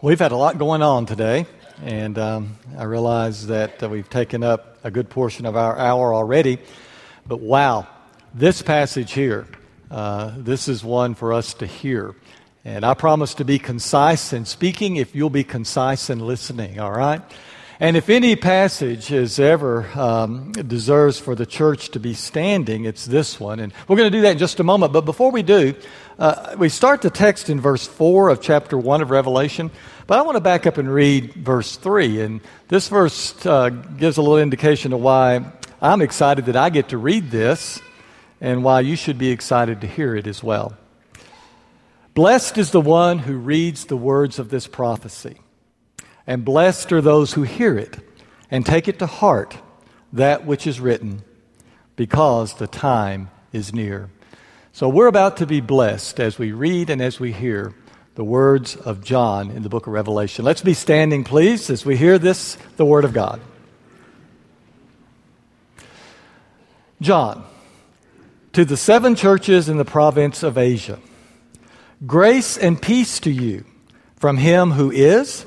We've had a lot going on today, and um, I realize that uh, we've taken up a good portion of our hour already. But wow, this passage here, uh, this is one for us to hear. And I promise to be concise in speaking if you'll be concise in listening, all right? And if any passage is ever um, deserves for the church to be standing, it's this one. And we're going to do that in just a moment. But before we do, uh, we start the text in verse 4 of chapter 1 of Revelation. But I want to back up and read verse 3. And this verse uh, gives a little indication of why I'm excited that I get to read this and why you should be excited to hear it as well. Blessed is the one who reads the words of this prophecy and blessed are those who hear it and take it to heart that which is written, because the time is near. So we're about to be blessed as we read and as we hear the words of John in the book of Revelation. Let's be standing, please, as we hear this, the word of God. John, to the seven churches in the province of Asia, grace and peace to you from him who is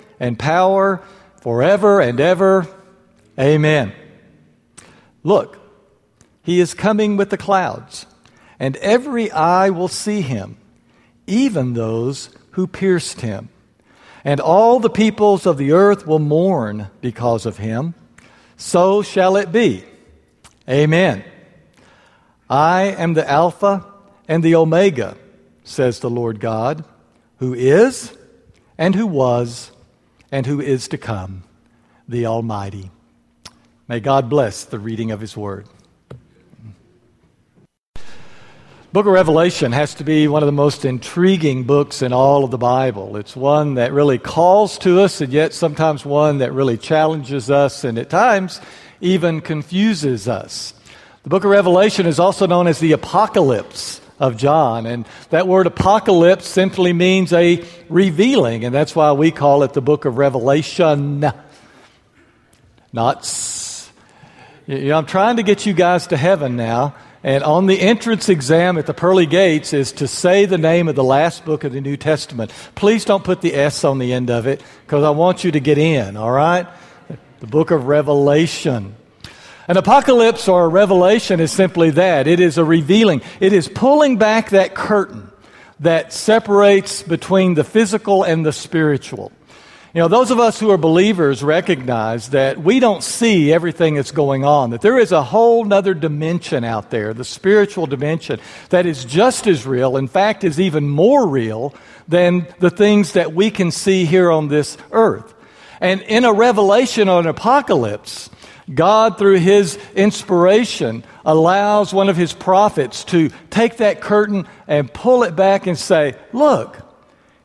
and power forever and ever. Amen. Look, he is coming with the clouds, and every eye will see him, even those who pierced him. And all the peoples of the earth will mourn because of him. So shall it be. Amen. I am the Alpha and the Omega, says the Lord God, who is, and who was, and who is to come, the Almighty. May God bless the reading of His Word. Book of Revelation has to be one of the most intriguing books in all of the Bible. It's one that really calls to us, and yet sometimes one that really challenges us, and at times even confuses us. The book of Revelation is also known as the Apocalypse of John. And that word apocalypse simply means a revealing, and that's why we call it the book of Revelation. Not, you know, I'm trying to get you guys to heaven now. And on the entrance exam at the pearly gates is to say the name of the last book of the New Testament. Please don't put the S on the end of it because I want you to get in, all right? The book of Revelation. An apocalypse or a revelation is simply that it is a revealing, it is pulling back that curtain that separates between the physical and the spiritual. You know, those of us who are believers recognize that we don't see everything that's going on, that there is a whole nother dimension out there, the spiritual dimension, that is just as real, in fact, is even more real than the things that we can see here on this earth. And in a revelation or an apocalypse, God, through his inspiration, allows one of his prophets to take that curtain and pull it back and say, Look,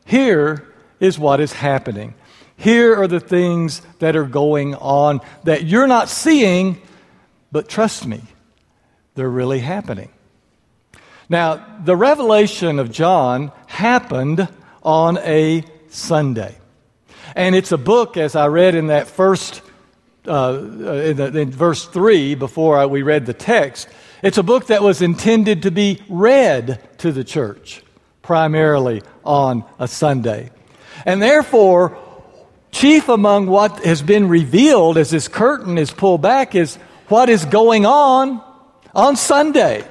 here is what is happening. Here are the things that are going on that you're not seeing, but trust me, they're really happening. Now, the revelation of John happened on a Sunday. And it's a book, as I read in that first uh, in, the, in, verse 3 before we read the text. It's a book that was intended to be read to the church, primarily on a Sunday. And therefore, chief among what has been revealed as this curtain is pulled back is what is going on on Sunday.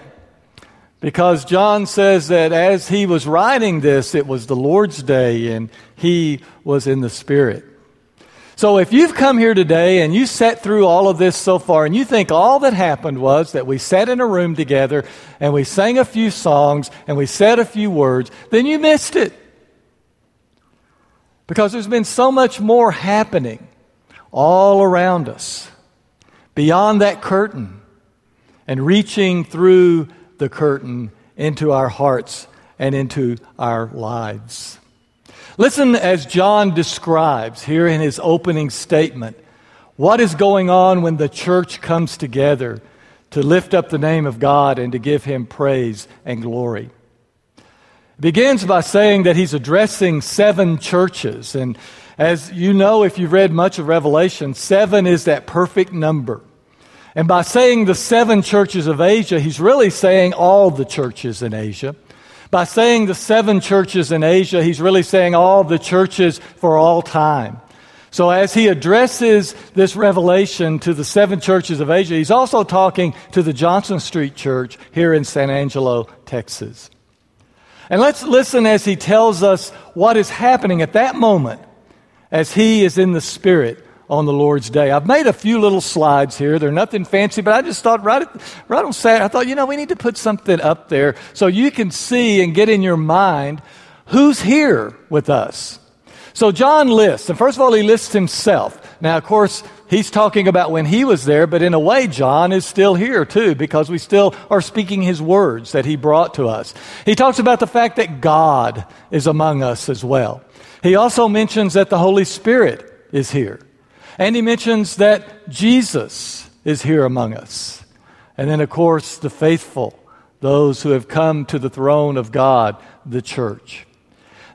Because John says that as he was writing this, it was the Lord's day and he was in the Spirit. So if you've come here today and you sat through all of this so far and you think all that happened was that we sat in a room together and we sang a few songs and we said a few words, then you missed it. Because there's been so much more happening all around us, beyond that curtain, and reaching through the curtain into our hearts and into our lives. Listen as John describes here in his opening statement what is going on when the church comes together to lift up the name of God and to give him praise and glory. Begins by saying that he's addressing seven churches. And as you know, if you've read much of Revelation, seven is that perfect number. And by saying the seven churches of Asia, he's really saying all the churches in Asia. By saying the seven churches in Asia, he's really saying all the churches for all time. So as he addresses this revelation to the seven churches of Asia, he's also talking to the Johnson Street Church here in San Angelo, Texas. And let's listen as he tells us what is happening at that moment as he is in the Spirit on the Lord's day. I've made a few little slides here. They're nothing fancy, but I just thought right, at, right on Saturday, I thought, you know, we need to put something up there so you can see and get in your mind who's here with us. So John lists, and first of all, he lists himself. Now, of course, he's talking about when he was there, but in a way, John is still here too, because we still are speaking his words that he brought to us. He talks about the fact that God is among us as well. He also mentions that the Holy Spirit is here. And he mentions that Jesus is here among us. And then, of course, the faithful, those who have come to the throne of God, the church.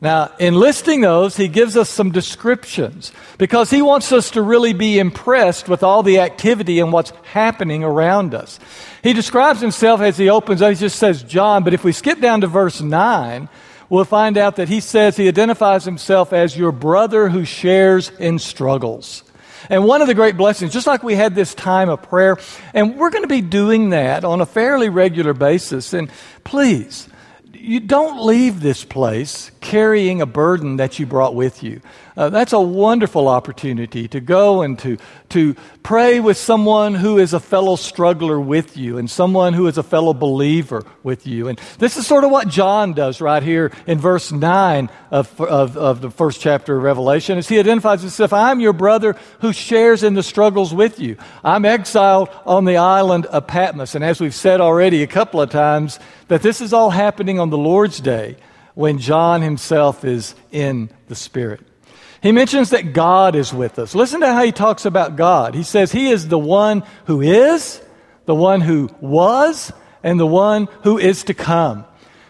Now, in listing those, he gives us some descriptions because he wants us to really be impressed with all the activity and what's happening around us. He describes himself as he opens up, he just says John, but if we skip down to verse 9, we'll find out that he says he identifies himself as your brother who shares in struggles. And one of the great blessings, just like we had this time of prayer, and we're going to be doing that on a fairly regular basis. And please, you don't leave this place carrying a burden that you brought with you. Uh, that's a wonderful opportunity to go and to, to pray with someone who is a fellow struggler with you and someone who is a fellow believer with you. And this is sort of what John does right here in verse 9 of, of, of the first chapter of Revelation as he identifies himself, I'm your brother who shares in the struggles with you. I'm exiled on the island of Patmos. And as we've said already a couple of times, that this is all happening on the Lord's day when John himself is in the Spirit. He mentions that God is with us. Listen to how he talks about God. He says he is the one who is, the one who was, and the one who is to come.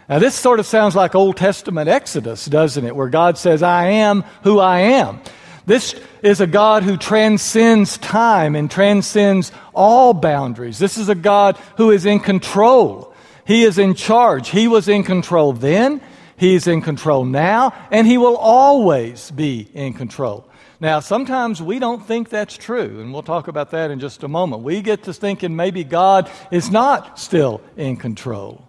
Now, this sort of sounds like Old Testament Exodus, doesn't it? Where God says, I am who I am. This is a God who transcends time and transcends all boundaries. This is a God who is in control. He is in charge. He was in control then. He's in control now, and He will always be in control. Now, sometimes we don't think that's true, and we'll talk about that in just a moment. We get to thinking maybe God is not still in control.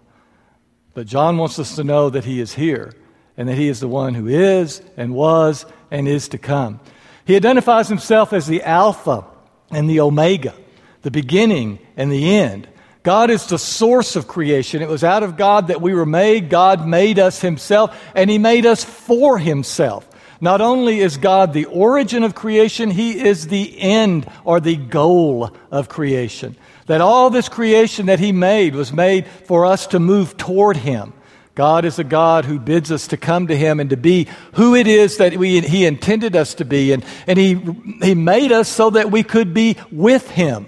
But John wants us to know that He is here, and that He is the one who is, and was, and is to come. He identifies Himself as the Alpha and the Omega, the beginning and the end. God is the source of creation. It was out of God that we were made. God made us Himself, and He made us for Himself. Not only is God the origin of creation, He is the end or the goal of creation. That all this creation that He made was made for us to move toward Him. God is a God who bids us to come to Him and to be who it is that we, He intended us to be. And, and he, he made us so that we could be with Him.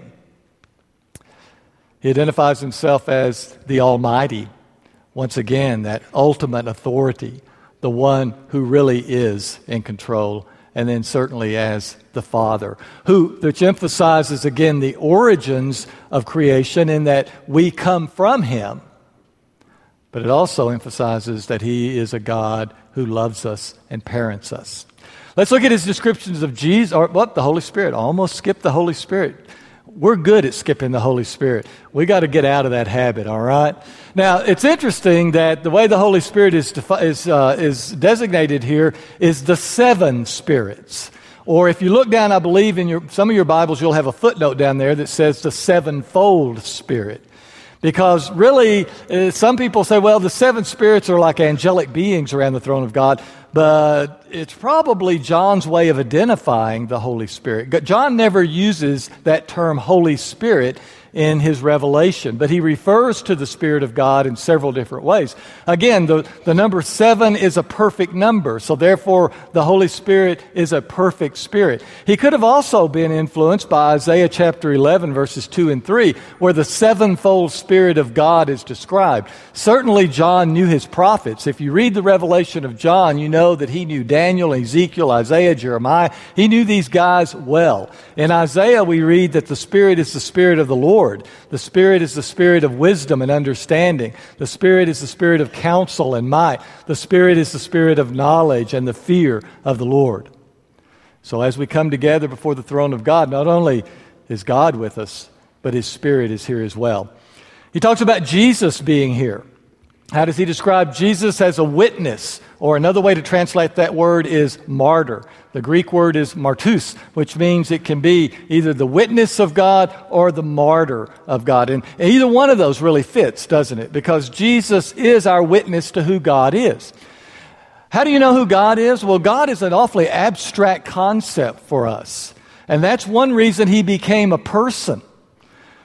He identifies himself as the Almighty. Once again, that ultimate authority, the one who really is in control, and then certainly as the Father, who, which emphasizes again the origins of creation in that we come from Him. But it also emphasizes that He is a God who loves us and parents us. Let's look at his descriptions of Jesus, or what? The Holy Spirit. Almost skipped the Holy Spirit we're good at skipping the Holy Spirit. We got to get out of that habit, all right? Now, it's interesting that the way the Holy Spirit is, defi- is, uh, is designated here is the seven spirits. Or if you look down, I believe in your, some of your Bibles, you'll have a footnote down there that says the sevenfold spirit. Because really, uh, some people say, well, the seven spirits are like angelic beings around the throne of God. but it's probably John's way of identifying the Holy Spirit. John never uses that term Holy Spirit in his revelation, but he refers to the Spirit of God in several different ways. Again, the, the number seven is a perfect number, so therefore the Holy Spirit is a perfect Spirit. He could have also been influenced by Isaiah chapter 11, verses 2 and 3, where the sevenfold Spirit of God is described. Certainly, John knew his prophets. If you read the revelation of John, you know that he knew Daniel, Ezekiel, Isaiah, Jeremiah. He knew these guys well. In Isaiah, we read that the Spirit is the Spirit of the Lord Lord. The Spirit is the Spirit of wisdom and understanding. The Spirit is the Spirit of counsel and might. The Spirit is the Spirit of knowledge and the fear of the Lord. So as we come together before the throne of God, not only is God with us, but His Spirit is here as well. He talks about Jesus being here. How does he describe Jesus as a witness? Or another way to translate that word is martyr. The Greek word is martus, which means it can be either the witness of God or the martyr of God. And either one of those really fits, doesn't it? Because Jesus is our witness to who God is. How do you know who God is? Well, God is an awfully abstract concept for us. And that's one reason he became a person.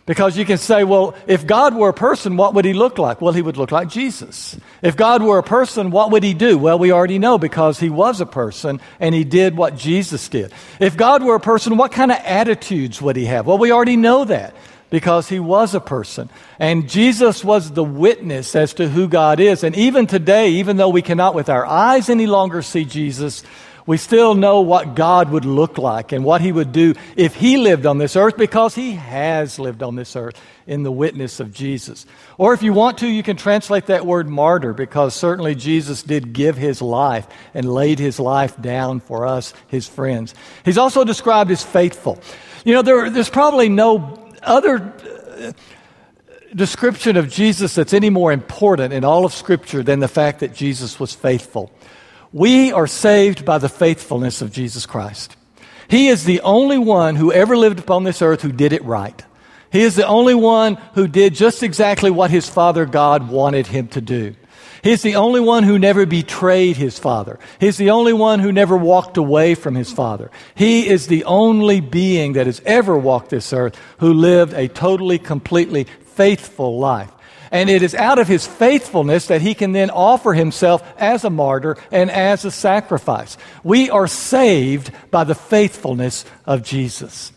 Because you can say, well, if God were a person, what would he look like? Well, he would look like Jesus. If God were a person, what would he do? Well, we already know because he was a person and he did what Jesus did. If God were a person, what kind of attitudes would he have? Well, we already know that because he was a person. And Jesus was the witness as to who God is. And even today, even though we cannot with our eyes any longer see Jesus, we still know what God would look like and what he would do if he lived on this earth because he has lived on this earth in the witness of Jesus. Or if you want to, you can translate that word martyr because certainly Jesus did give his life and laid his life down for us, his friends. He's also described as faithful. You know, there, there's probably no other uh, description of Jesus that's any more important in all of Scripture than the fact that Jesus was faithful. We are saved by the faithfulness of Jesus Christ. He is the only one who ever lived upon this earth who did it right. He is the only one who did just exactly what his Father God wanted him to do. He's the only one who never betrayed his Father. He's the only one who never walked away from his Father. He is the only being that has ever walked this earth who lived a totally, completely faithful life. And it is out of his faithfulness that he can then offer himself as a martyr and as a sacrifice. We are saved by the faithfulness of Jesus.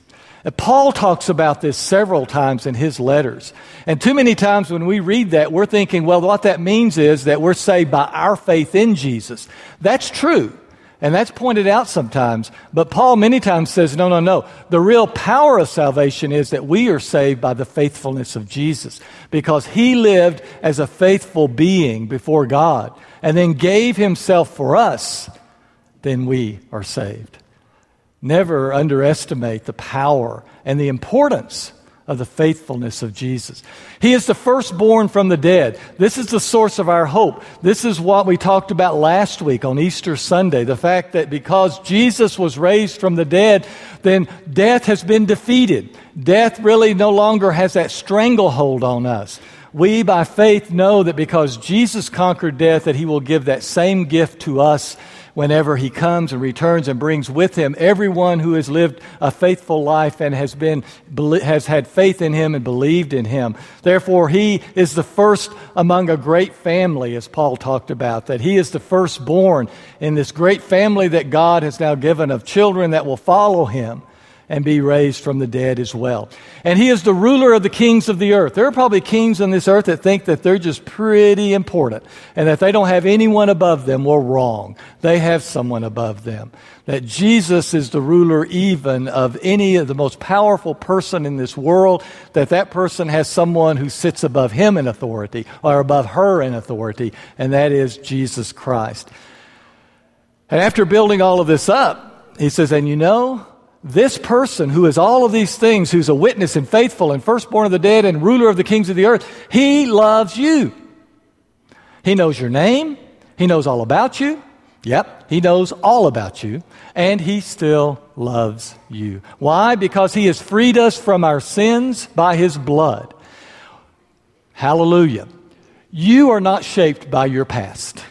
Paul talks about this several times in his letters. And too many times when we read that, we're thinking, well, what that means is that we're saved by our faith in Jesus. That's true. And that's pointed out sometimes. But Paul many times says, no, no, no. The real power of salvation is that we are saved by the faithfulness of Jesus because he lived as a faithful being before God and then gave himself for us. Then we are saved. Never underestimate the power and the importance of the faithfulness of Jesus. He is the firstborn from the dead. This is the source of our hope. This is what we talked about last week on Easter Sunday. The fact that because Jesus was raised from the dead, then death has been defeated. Death really no longer has that stranglehold on us. We, by faith, know that because Jesus conquered death, that he will give that same gift to us whenever he comes and returns and brings with him everyone who has lived a faithful life and has been has had faith in him and believed in him. Therefore he is the first among a great family as paul talked about that he is the firstborn in this great family that god has now given of children that will follow him and be raised from the dead as well. And he is the ruler of the kings of the earth. There are probably kings on this earth that think that they're just pretty important and that they don't have anyone above them. We're wrong. They have someone above them. That Jesus is the ruler even of any of the most powerful person in this world, that that person has someone who sits above him in authority or above her in authority, and that is Jesus Christ. And after building all of this up, he says, and you know, this person who is all of these things, who's a witness and faithful and firstborn of the dead and ruler of the kings of the earth, he loves you. He knows your name. He knows all about you. Yep, he knows all about you. And he still loves you. Why? Because he has freed us from our sins by his blood. Hallelujah. You are not shaped by your past.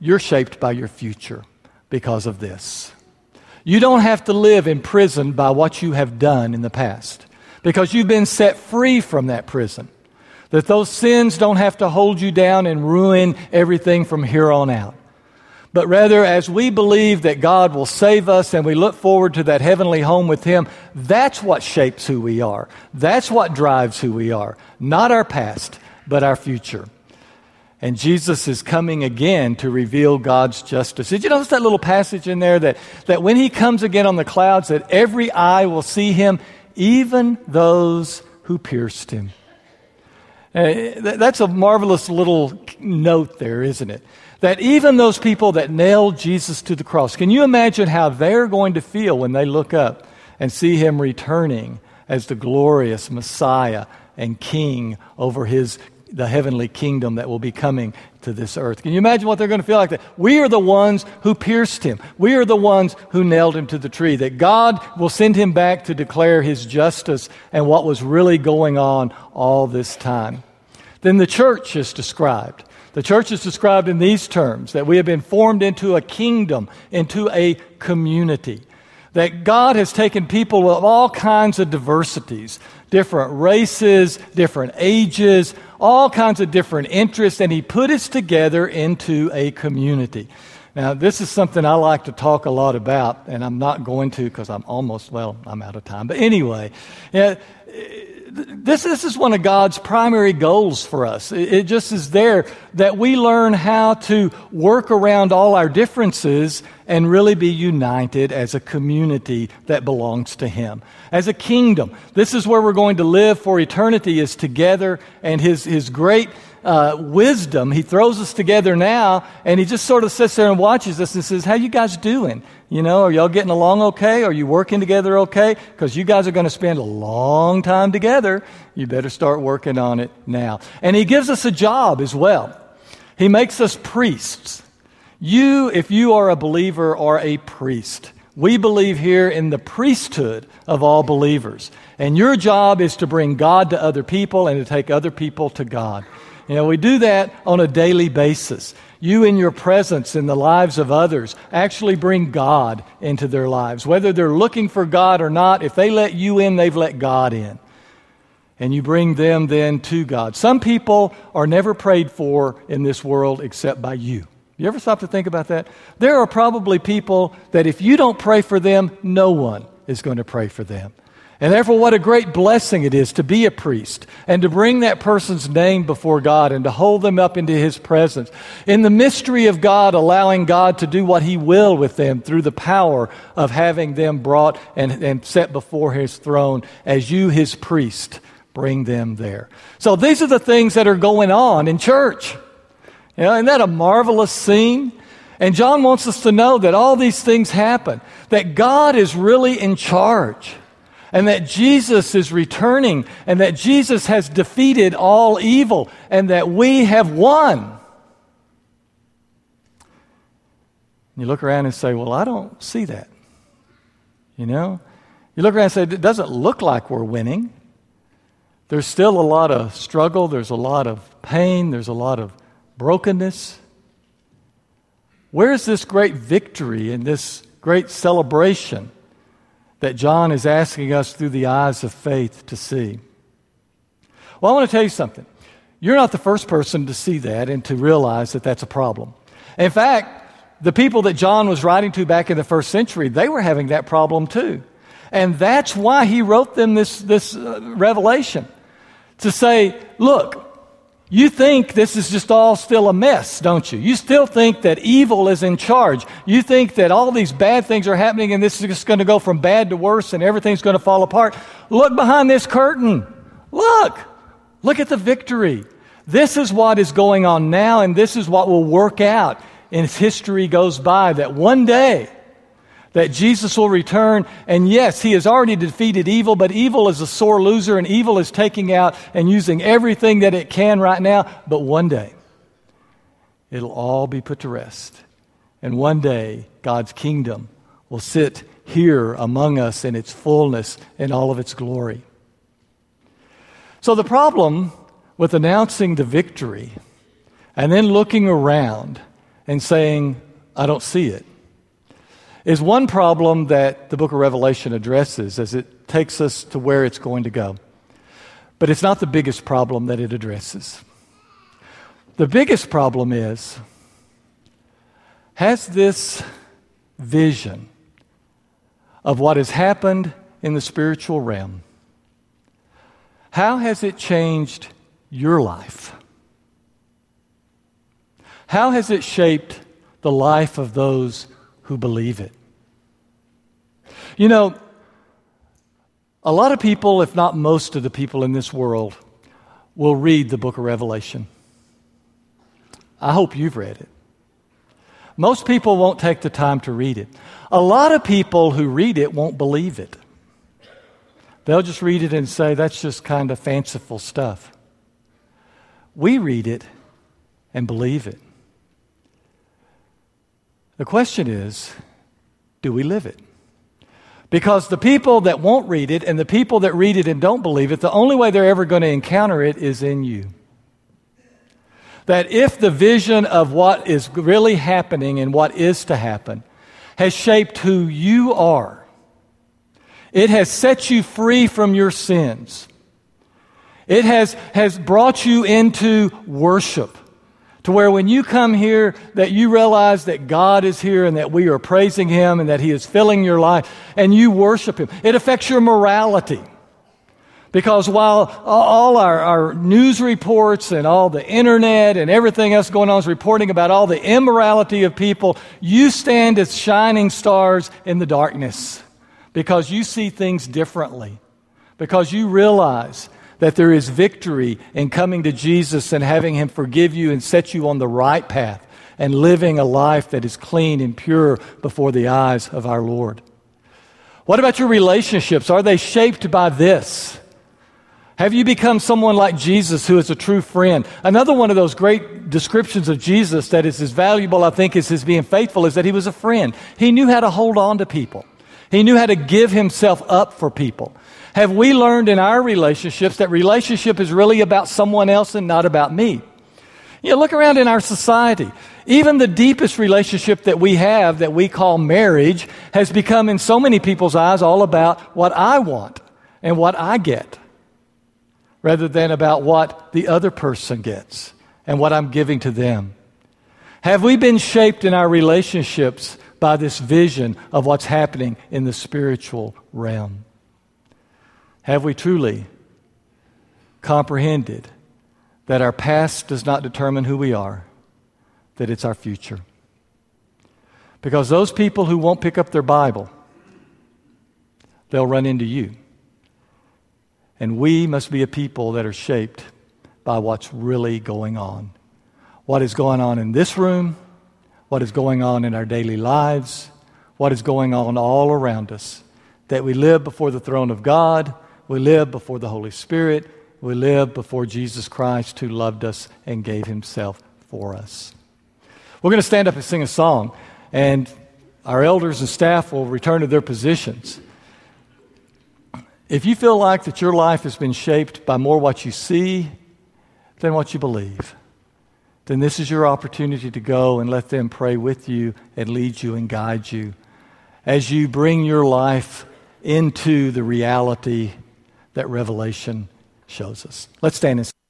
you're shaped by your future because of this. You don't have to live imprisoned by what you have done in the past because you've been set free from that prison. That those sins don't have to hold you down and ruin everything from here on out. But rather, as we believe that God will save us and we look forward to that heavenly home with Him, that's what shapes who we are. That's what drives who we are. Not our past, but our future. And Jesus is coming again to reveal God's justice. Did you notice that little passage in there that, that when He comes again on the clouds, that every eye will see Him, even those who pierced Him? Uh, that's a marvelous little note there, isn't it? That even those people that nailed Jesus to the cross, can you imagine how they're going to feel when they look up and see him returning as the glorious Messiah and King over his the heavenly kingdom that will be coming to this earth. Can you imagine what they're going to feel like that? We are the ones who pierced him. We are the ones who nailed him to the tree. That God will send him back to declare his justice and what was really going on all this time. Then the church is described. The church is described in these terms that we have been formed into a kingdom, into a community. That God has taken people of all kinds of diversities, different races, different ages, all kinds of different interests, and He put us together into a community. Now, this is something I like to talk a lot about, and I'm not going to because I'm almost, well, I'm out of time. But anyway, yeah, this, this is one of God's primary goals for us. It, it just is there that we learn how to work around all our differences and really be united as a community that belongs to Him. As a kingdom, this is where we're going to live for eternity is together and His, His great uh, wisdom. He throws us together now, and he just sort of sits there and watches us and says, "How you guys doing? You know, are y'all getting along okay? Are you working together okay? Because you guys are going to spend a long time together. You better start working on it now." And he gives us a job as well. He makes us priests. You, if you are a believer, are a priest. We believe here in the priesthood of all believers. And your job is to bring God to other people and to take other people to God. You know, we do that on a daily basis. You, in your presence in the lives of others, actually bring God into their lives. Whether they're looking for God or not, if they let you in, they've let God in. And you bring them then to God. Some people are never prayed for in this world except by you. You ever stop to think about that? There are probably people that if you don't pray for them, no one is going to pray for them. And therefore, what a great blessing it is to be a priest and to bring that person's name before God and to hold them up into His presence. In the mystery of God, allowing God to do what He will with them through the power of having them brought and, and set before His throne as you, His priest, bring them there. So these are the things that are going on in church. You know, isn't that a marvelous scene? And John wants us to know that all these things happen, that God is really in charge and that Jesus is returning, and that Jesus has defeated all evil, and that we have won. You look around and say, Well, I don't see that. You know? You look around and say, It doesn't look like we're winning. There's still a lot of struggle, there's a lot of pain, there's a lot of brokenness. Where's this great victory and this great celebration? That John is asking us through the eyes of faith to see. Well, I want to tell you something. You're not the first person to see that and to realize that that's a problem. In fact, the people that John was writing to back in the first century, they were having that problem too. And that's why he wrote them this, this uh, revelation to say, look, you think this is just all still a mess, don't you? You still think that evil is in charge. You think that all these bad things are happening and this is just going to go from bad to worse and everything's going to fall apart. Look behind this curtain. Look. Look at the victory. This is what is going on now and this is what will work out as history goes by that one day that Jesus will return. And yes, he has already defeated evil, but evil is a sore loser, and evil is taking out and using everything that it can right now. But one day, it'll all be put to rest. And one day, God's kingdom will sit here among us in its fullness and all of its glory. So, the problem with announcing the victory and then looking around and saying, I don't see it, is one problem that the book of Revelation addresses as it takes us to where it's going to go. But it's not the biggest problem that it addresses. The biggest problem is has this vision of what has happened in the spiritual realm, how has it changed your life? How has it shaped the life of those who believe it? You know, a lot of people, if not most of the people in this world, will read the book of Revelation. I hope you've read it. Most people won't take the time to read it. A lot of people who read it won't believe it. They'll just read it and say, that's just kind of fanciful stuff. We read it and believe it. The question is do we live it? Because the people that won't read it and the people that read it and don't believe it, the only way they're ever going to encounter it is in you. That if the vision of what is really happening and what is to happen has shaped who you are, it has set you free from your sins. It has, has brought you into worship. To where when you come here, that you realize that God is here and that we are praising Him and that He is filling your life and you worship Him. It affects your morality. Because while all our, our, news reports and all the internet and everything else going on is reporting about all the immorality of people, you stand as shining stars in the darkness because you see things differently. Because you realize that there is victory in coming to Jesus and having Him forgive you and set you on the right path and living a life that is clean and pure before the eyes of our Lord. What about your relationships? Are they shaped by this? Have you become someone like Jesus who is a true friend? Another one of those great descriptions of Jesus that is as valuable, I think, as his being faithful is that he was a friend. He knew how to hold on to people. He knew how to give himself up for people. Have we learned in our relationships that relationship is really about someone else and not about me? You know, look around in our society. Even the deepest relationship that we have, that we call marriage, has become in so many people's eyes all about what I want and what I get, rather than about what the other person gets and what I'm giving to them. Have we been shaped in our relationships by this vision of what's happening in the spiritual realm? Have we truly comprehended that our past does not determine who we are, that it's our future? Because those people who won't pick up their Bible, they'll run into you. And we must be a people that are shaped by what's really going on. What is going on in this room, what is going on in our daily lives, what is going on all around us. That we live before the throne of God we live before the Holy Spirit. We live before Jesus Christ who loved us and gave himself for us. We're going to stand up and sing a song, and our elders and staff will return to their positions. If you feel like that your life has been shaped by more what you see than what you believe, then this is your opportunity to go and let them pray with you and lead you and guide you as you bring your life into the reality that Revelation shows us. Let's stand and.